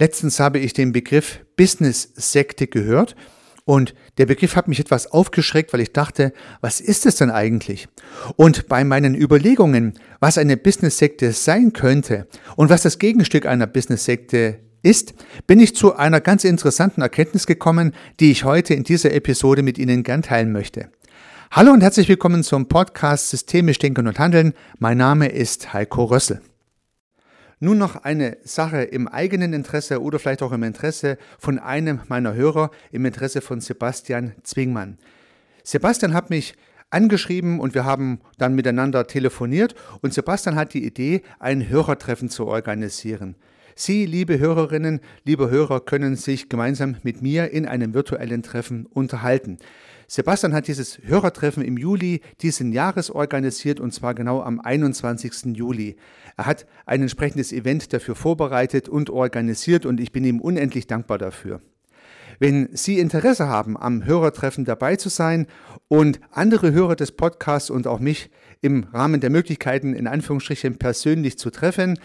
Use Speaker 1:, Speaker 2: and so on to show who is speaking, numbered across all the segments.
Speaker 1: Letztens habe ich den Begriff Business-Sekte gehört und der Begriff hat mich etwas aufgeschreckt, weil ich dachte, was ist es denn eigentlich? Und bei meinen Überlegungen, was eine Business-Sekte sein könnte und was das Gegenstück einer Business-Sekte ist, bin ich zu einer ganz interessanten Erkenntnis gekommen, die ich heute in dieser Episode mit Ihnen gern teilen möchte. Hallo und herzlich willkommen zum Podcast Systemisch Denken und Handeln. Mein Name ist Heiko Rössel. Nun noch eine Sache im eigenen Interesse oder vielleicht auch im Interesse von einem meiner Hörer, im Interesse von Sebastian Zwingmann. Sebastian hat mich angeschrieben und wir haben dann miteinander telefoniert und Sebastian hat die Idee, ein Hörertreffen zu organisieren. Sie, liebe Hörerinnen, liebe Hörer, können sich gemeinsam mit mir in einem virtuellen Treffen unterhalten. Sebastian hat dieses Hörertreffen im Juli diesen Jahres organisiert und zwar genau am 21. Juli. Er hat ein entsprechendes Event dafür vorbereitet und organisiert und ich bin ihm unendlich dankbar dafür. Wenn Sie Interesse haben, am Hörertreffen dabei zu sein und andere Hörer des Podcasts und auch mich im Rahmen der Möglichkeiten in Anführungsstrichen persönlich zu treffen,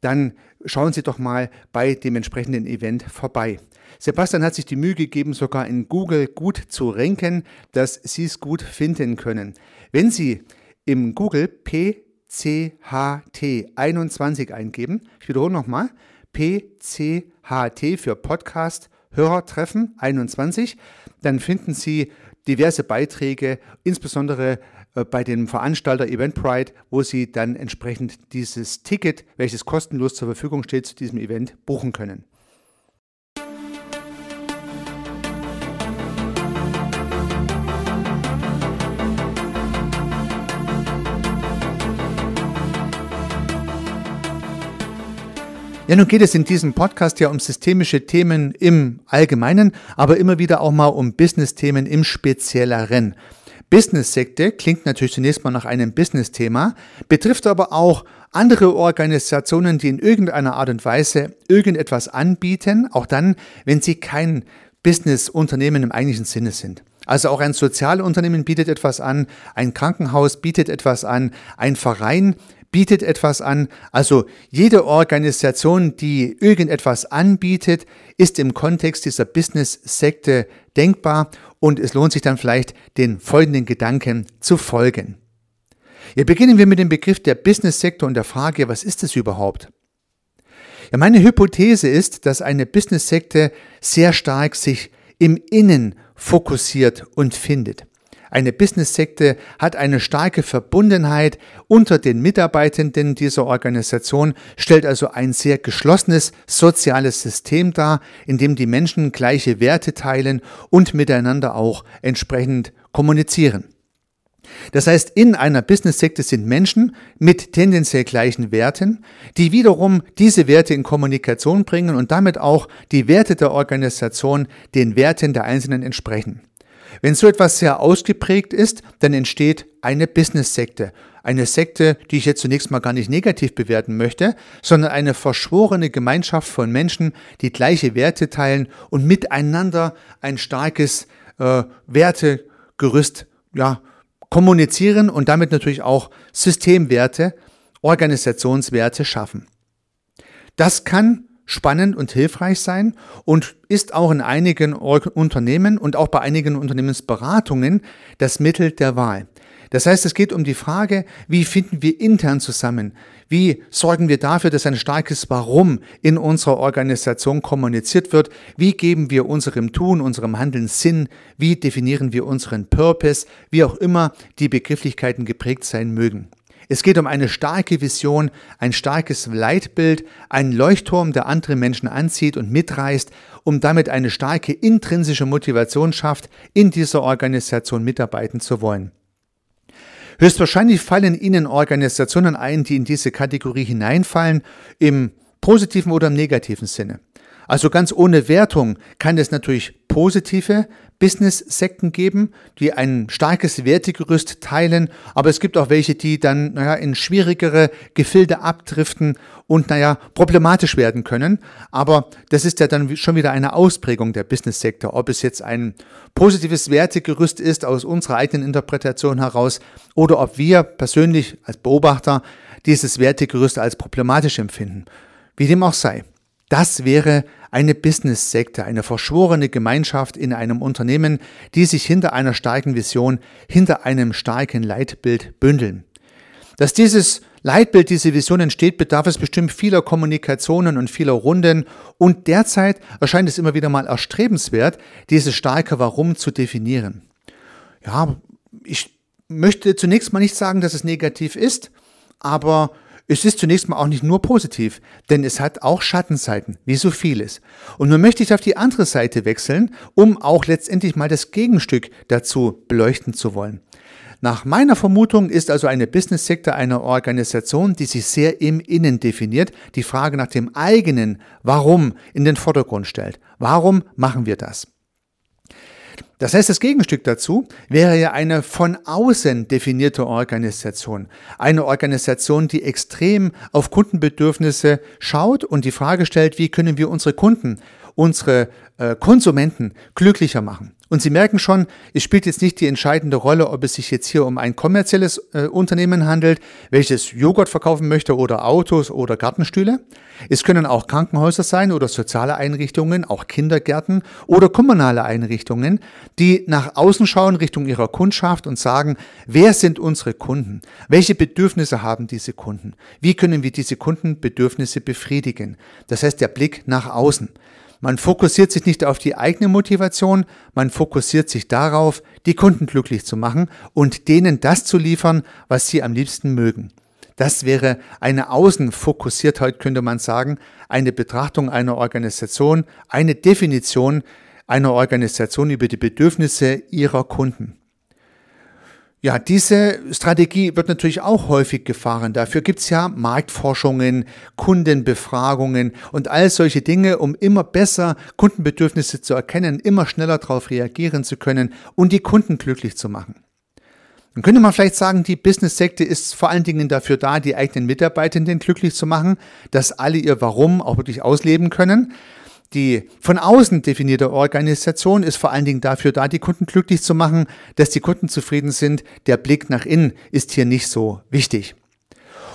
Speaker 1: dann schauen Sie doch mal bei dem entsprechenden Event vorbei. Sebastian hat sich die Mühe gegeben, sogar in Google gut zu ranken, dass Sie es gut finden können. Wenn Sie im Google PCHT21 eingeben, ich wiederhole nochmal, PCHT für Podcast Hörertreffen 21, dann finden Sie diverse Beiträge, insbesondere bei dem Veranstalter Eventbrite, wo Sie dann entsprechend dieses Ticket, welches kostenlos zur Verfügung steht, zu diesem Event buchen können. Ja, nun geht es in diesem Podcast ja um systemische Themen im Allgemeinen, aber immer wieder auch mal um Business-Themen im Spezielleren. Business-Sekte klingt natürlich zunächst mal nach einem Business-Thema, betrifft aber auch andere Organisationen, die in irgendeiner Art und Weise irgendetwas anbieten, auch dann, wenn sie kein Business-Unternehmen im eigentlichen Sinne sind. Also auch ein Sozialunternehmen bietet etwas an, ein Krankenhaus bietet etwas an, ein Verein bietet etwas an. Also jede Organisation, die irgendetwas anbietet, ist im Kontext dieser Business-Sekte denkbar und es lohnt sich dann vielleicht, den folgenden Gedanken zu folgen. Ja, beginnen wir mit dem Begriff der Business-Sektor und der Frage, was ist es überhaupt? Ja, meine Hypothese ist, dass eine Business-Sekte sehr stark sich im Innen fokussiert und findet. Eine Business-Sekte hat eine starke Verbundenheit unter den Mitarbeitenden dieser Organisation, stellt also ein sehr geschlossenes soziales System dar, in dem die Menschen gleiche Werte teilen und miteinander auch entsprechend kommunizieren. Das heißt, in einer Business-Sekte sind Menschen mit tendenziell gleichen Werten, die wiederum diese Werte in Kommunikation bringen und damit auch die Werte der Organisation den Werten der Einzelnen entsprechen. Wenn so etwas sehr ausgeprägt ist, dann entsteht eine Business-Sekte. Eine Sekte, die ich jetzt zunächst mal gar nicht negativ bewerten möchte, sondern eine verschworene Gemeinschaft von Menschen, die gleiche Werte teilen und miteinander ein starkes äh, Wertegerüst ja, kommunizieren und damit natürlich auch Systemwerte, Organisationswerte schaffen. Das kann spannend und hilfreich sein und ist auch in einigen Unternehmen und auch bei einigen Unternehmensberatungen das Mittel der Wahl. Das heißt, es geht um die Frage, wie finden wir intern zusammen? Wie sorgen wir dafür, dass ein starkes Warum in unserer Organisation kommuniziert wird? Wie geben wir unserem Tun, unserem Handeln Sinn? Wie definieren wir unseren Purpose? Wie auch immer die Begrifflichkeiten geprägt sein mögen. Es geht um eine starke Vision, ein starkes Leitbild, einen Leuchtturm, der andere Menschen anzieht und mitreißt, um damit eine starke intrinsische Motivation schafft, in dieser Organisation mitarbeiten zu wollen. Höchstwahrscheinlich fallen Ihnen Organisationen ein, die in diese Kategorie hineinfallen, im positiven oder im negativen Sinne. Also ganz ohne Wertung kann es natürlich positive Business-Sekten geben, die ein starkes Wertegerüst teilen, aber es gibt auch welche, die dann naja, in schwierigere Gefilde abdriften und naja, problematisch werden können. Aber das ist ja dann schon wieder eine Ausprägung der Business-Sektor. Ob es jetzt ein positives Wertegerüst ist aus unserer eigenen Interpretation heraus oder ob wir persönlich als Beobachter dieses Wertegerüst als problematisch empfinden. Wie dem auch sei. Das wäre eine Business-Sekte, eine verschworene Gemeinschaft in einem Unternehmen, die sich hinter einer starken Vision, hinter einem starken Leitbild bündeln. Dass dieses Leitbild, diese Vision entsteht, bedarf es bestimmt vieler Kommunikationen und vieler Runden und derzeit erscheint es immer wieder mal erstrebenswert, dieses starke Warum zu definieren. Ja, ich möchte zunächst mal nicht sagen, dass es negativ ist, aber es ist zunächst mal auch nicht nur positiv, denn es hat auch Schattenseiten, wie so vieles. Und nun möchte ich auf die andere Seite wechseln, um auch letztendlich mal das Gegenstück dazu beleuchten zu wollen. Nach meiner Vermutung ist also eine Business-Sektor eine Organisation, die sich sehr im Innen definiert, die Frage nach dem eigenen Warum in den Vordergrund stellt. Warum machen wir das? Das heißt, das Gegenstück dazu wäre ja eine von außen definierte Organisation. Eine Organisation, die extrem auf Kundenbedürfnisse schaut und die Frage stellt, wie können wir unsere Kunden, unsere äh, Konsumenten glücklicher machen. Und Sie merken schon, es spielt jetzt nicht die entscheidende Rolle, ob es sich jetzt hier um ein kommerzielles äh, Unternehmen handelt, welches Joghurt verkaufen möchte oder Autos oder Gartenstühle. Es können auch Krankenhäuser sein oder soziale Einrichtungen, auch Kindergärten oder kommunale Einrichtungen, die nach außen schauen Richtung ihrer Kundschaft und sagen, wer sind unsere Kunden? Welche Bedürfnisse haben diese Kunden? Wie können wir diese Kundenbedürfnisse befriedigen? Das heißt, der Blick nach außen. Man fokussiert sich nicht auf die eigene Motivation, man fokussiert sich darauf, die Kunden glücklich zu machen und denen das zu liefern, was sie am liebsten mögen. Das wäre eine Außenfokussiertheit, könnte man sagen, eine Betrachtung einer Organisation, eine Definition einer Organisation über die Bedürfnisse ihrer Kunden. Ja, diese Strategie wird natürlich auch häufig gefahren. Dafür gibt's ja Marktforschungen, Kundenbefragungen und all solche Dinge, um immer besser Kundenbedürfnisse zu erkennen, immer schneller darauf reagieren zu können und die Kunden glücklich zu machen. Dann könnte man vielleicht sagen, die Business-Sekte ist vor allen Dingen dafür da, die eigenen Mitarbeitenden glücklich zu machen, dass alle ihr Warum auch wirklich ausleben können. Die von außen definierte Organisation ist vor allen Dingen dafür da, die Kunden glücklich zu machen, dass die Kunden zufrieden sind. Der Blick nach innen ist hier nicht so wichtig.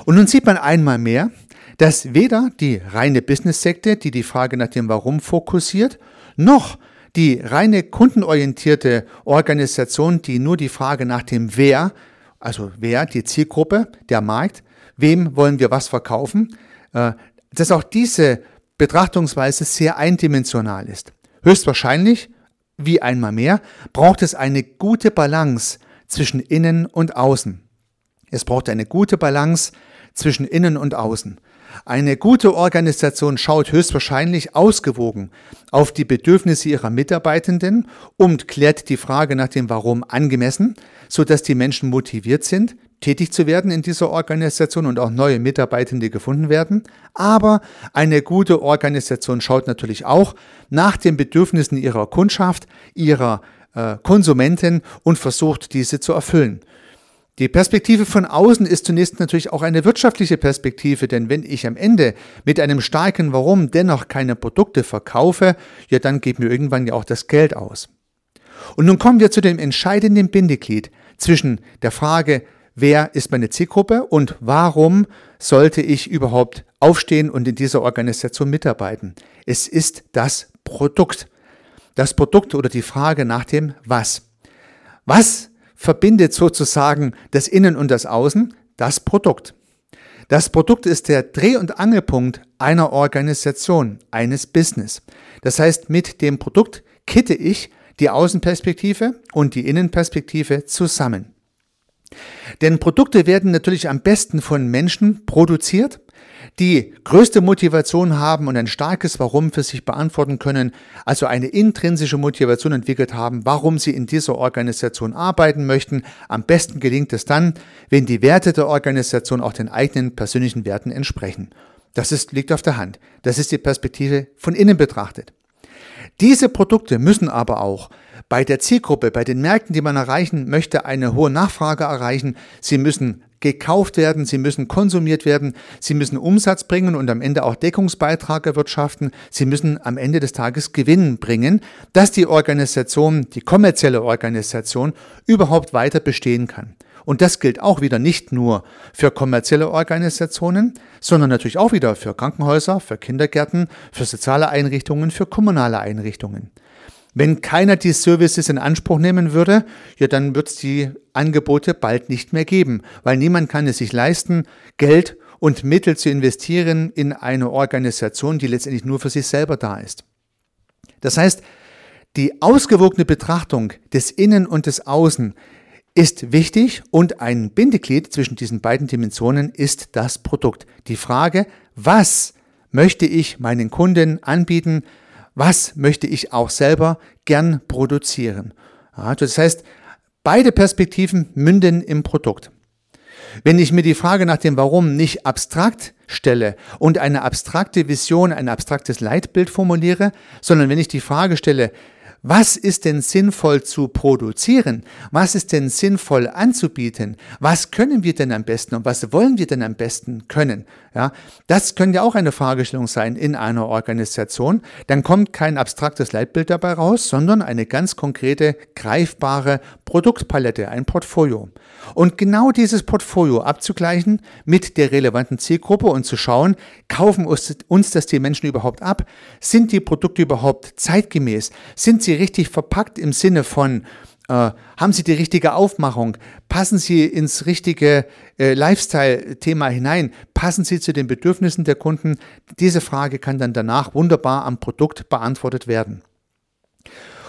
Speaker 1: Und nun sieht man einmal mehr, dass weder die reine Business-Sekte, die die Frage nach dem Warum fokussiert, noch die reine kundenorientierte Organisation, die nur die Frage nach dem Wer, also wer, die Zielgruppe, der Markt, wem wollen wir was verkaufen, äh, dass auch diese Betrachtungsweise sehr eindimensional ist. Höchstwahrscheinlich, wie einmal mehr, braucht es eine gute Balance zwischen innen und außen. Es braucht eine gute Balance zwischen innen und außen. Eine gute Organisation schaut höchstwahrscheinlich ausgewogen auf die Bedürfnisse ihrer Mitarbeitenden und klärt die Frage nach dem Warum angemessen, sodass die Menschen motiviert sind, tätig zu werden in dieser Organisation und auch neue Mitarbeitende gefunden werden. Aber eine gute Organisation schaut natürlich auch nach den Bedürfnissen ihrer Kundschaft, ihrer äh, Konsumenten und versucht diese zu erfüllen. Die Perspektive von außen ist zunächst natürlich auch eine wirtschaftliche Perspektive, denn wenn ich am Ende mit einem starken Warum dennoch keine Produkte verkaufe, ja dann geht mir irgendwann ja auch das Geld aus. Und nun kommen wir zu dem entscheidenden Bindeglied zwischen der Frage, wer ist meine Zielgruppe und warum sollte ich überhaupt aufstehen und in dieser Organisation mitarbeiten. Es ist das Produkt. Das Produkt oder die Frage nach dem Was. Was verbindet sozusagen das Innen und das Außen? Das Produkt. Das Produkt ist der Dreh- und Angelpunkt einer Organisation, eines Business. Das heißt, mit dem Produkt kitte ich die Außenperspektive und die Innenperspektive zusammen. Denn Produkte werden natürlich am besten von Menschen produziert, die größte Motivation haben und ein starkes Warum für sich beantworten können, also eine intrinsische Motivation entwickelt haben, warum sie in dieser Organisation arbeiten möchten. Am besten gelingt es dann, wenn die Werte der Organisation auch den eigenen persönlichen Werten entsprechen. Das ist, liegt auf der Hand. Das ist die Perspektive von innen betrachtet. Diese Produkte müssen aber auch bei der Zielgruppe, bei den Märkten, die man erreichen möchte, eine hohe Nachfrage erreichen. Sie müssen gekauft werden, sie müssen konsumiert werden, sie müssen Umsatz bringen und am Ende auch Deckungsbeitrag erwirtschaften, sie müssen am Ende des Tages Gewinn bringen, dass die Organisation, die kommerzielle Organisation überhaupt weiter bestehen kann. Und das gilt auch wieder nicht nur für kommerzielle Organisationen, sondern natürlich auch wieder für Krankenhäuser, für Kindergärten, für soziale Einrichtungen, für kommunale Einrichtungen. Wenn keiner die Services in Anspruch nehmen würde, ja, dann wird es die Angebote bald nicht mehr geben, weil niemand kann es sich leisten, Geld und Mittel zu investieren in eine Organisation, die letztendlich nur für sich selber da ist. Das heißt, die ausgewogene Betrachtung des Innen und des Außen ist wichtig und ein Bindeglied zwischen diesen beiden Dimensionen ist das Produkt. Die Frage, was möchte ich meinen Kunden anbieten, was möchte ich auch selber gern produzieren. Ja, das heißt, beide Perspektiven münden im Produkt. Wenn ich mir die Frage nach dem Warum nicht abstrakt stelle und eine abstrakte Vision, ein abstraktes Leitbild formuliere, sondern wenn ich die Frage stelle, was ist denn sinnvoll zu produzieren? Was ist denn sinnvoll anzubieten? Was können wir denn am besten und was wollen wir denn am besten können? Ja, das könnte ja auch eine Fragestellung sein in einer Organisation. Dann kommt kein abstraktes Leitbild dabei raus, sondern eine ganz konkrete, greifbare Produktpalette, ein Portfolio. Und genau dieses Portfolio abzugleichen mit der relevanten Zielgruppe und zu schauen, kaufen uns das die Menschen überhaupt ab? Sind die Produkte überhaupt zeitgemäß? Sind sie richtig verpackt im Sinne von, äh, haben Sie die richtige Aufmachung? Passen Sie ins richtige äh, Lifestyle-Thema hinein? Passen Sie zu den Bedürfnissen der Kunden? Diese Frage kann dann danach wunderbar am Produkt beantwortet werden.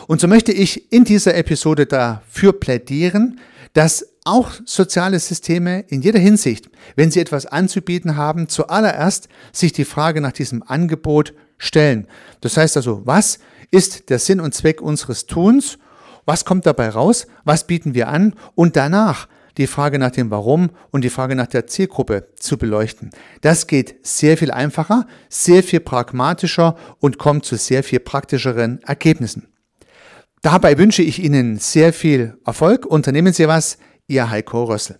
Speaker 1: Und so möchte ich in dieser Episode dafür plädieren, dass auch soziale Systeme in jeder Hinsicht, wenn sie etwas anzubieten haben, zuallererst sich die Frage nach diesem Angebot stellen. Das heißt also, was ist der Sinn und Zweck unseres Tuns? Was kommt dabei raus? Was bieten wir an? Und danach die Frage nach dem Warum und die Frage nach der Zielgruppe zu beleuchten. Das geht sehr viel einfacher, sehr viel pragmatischer und kommt zu sehr viel praktischeren Ergebnissen. Dabei wünsche ich Ihnen sehr viel Erfolg. Unternehmen Sie was, Ihr Heiko Rössel.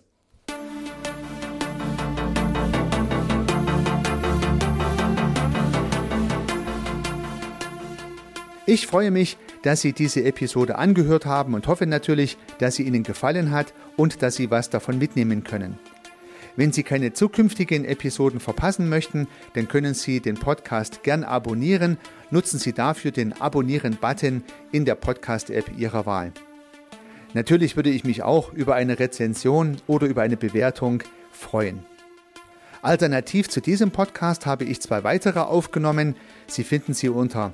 Speaker 1: Ich freue mich, dass Sie diese Episode angehört haben und hoffe natürlich, dass sie Ihnen gefallen hat und dass Sie was davon mitnehmen können. Wenn Sie keine zukünftigen Episoden verpassen möchten, dann können Sie den Podcast gern abonnieren. Nutzen Sie dafür den Abonnieren-Button in der Podcast-App Ihrer Wahl. Natürlich würde ich mich auch über eine Rezension oder über eine Bewertung freuen. Alternativ zu diesem Podcast habe ich zwei weitere aufgenommen. Sie finden sie unter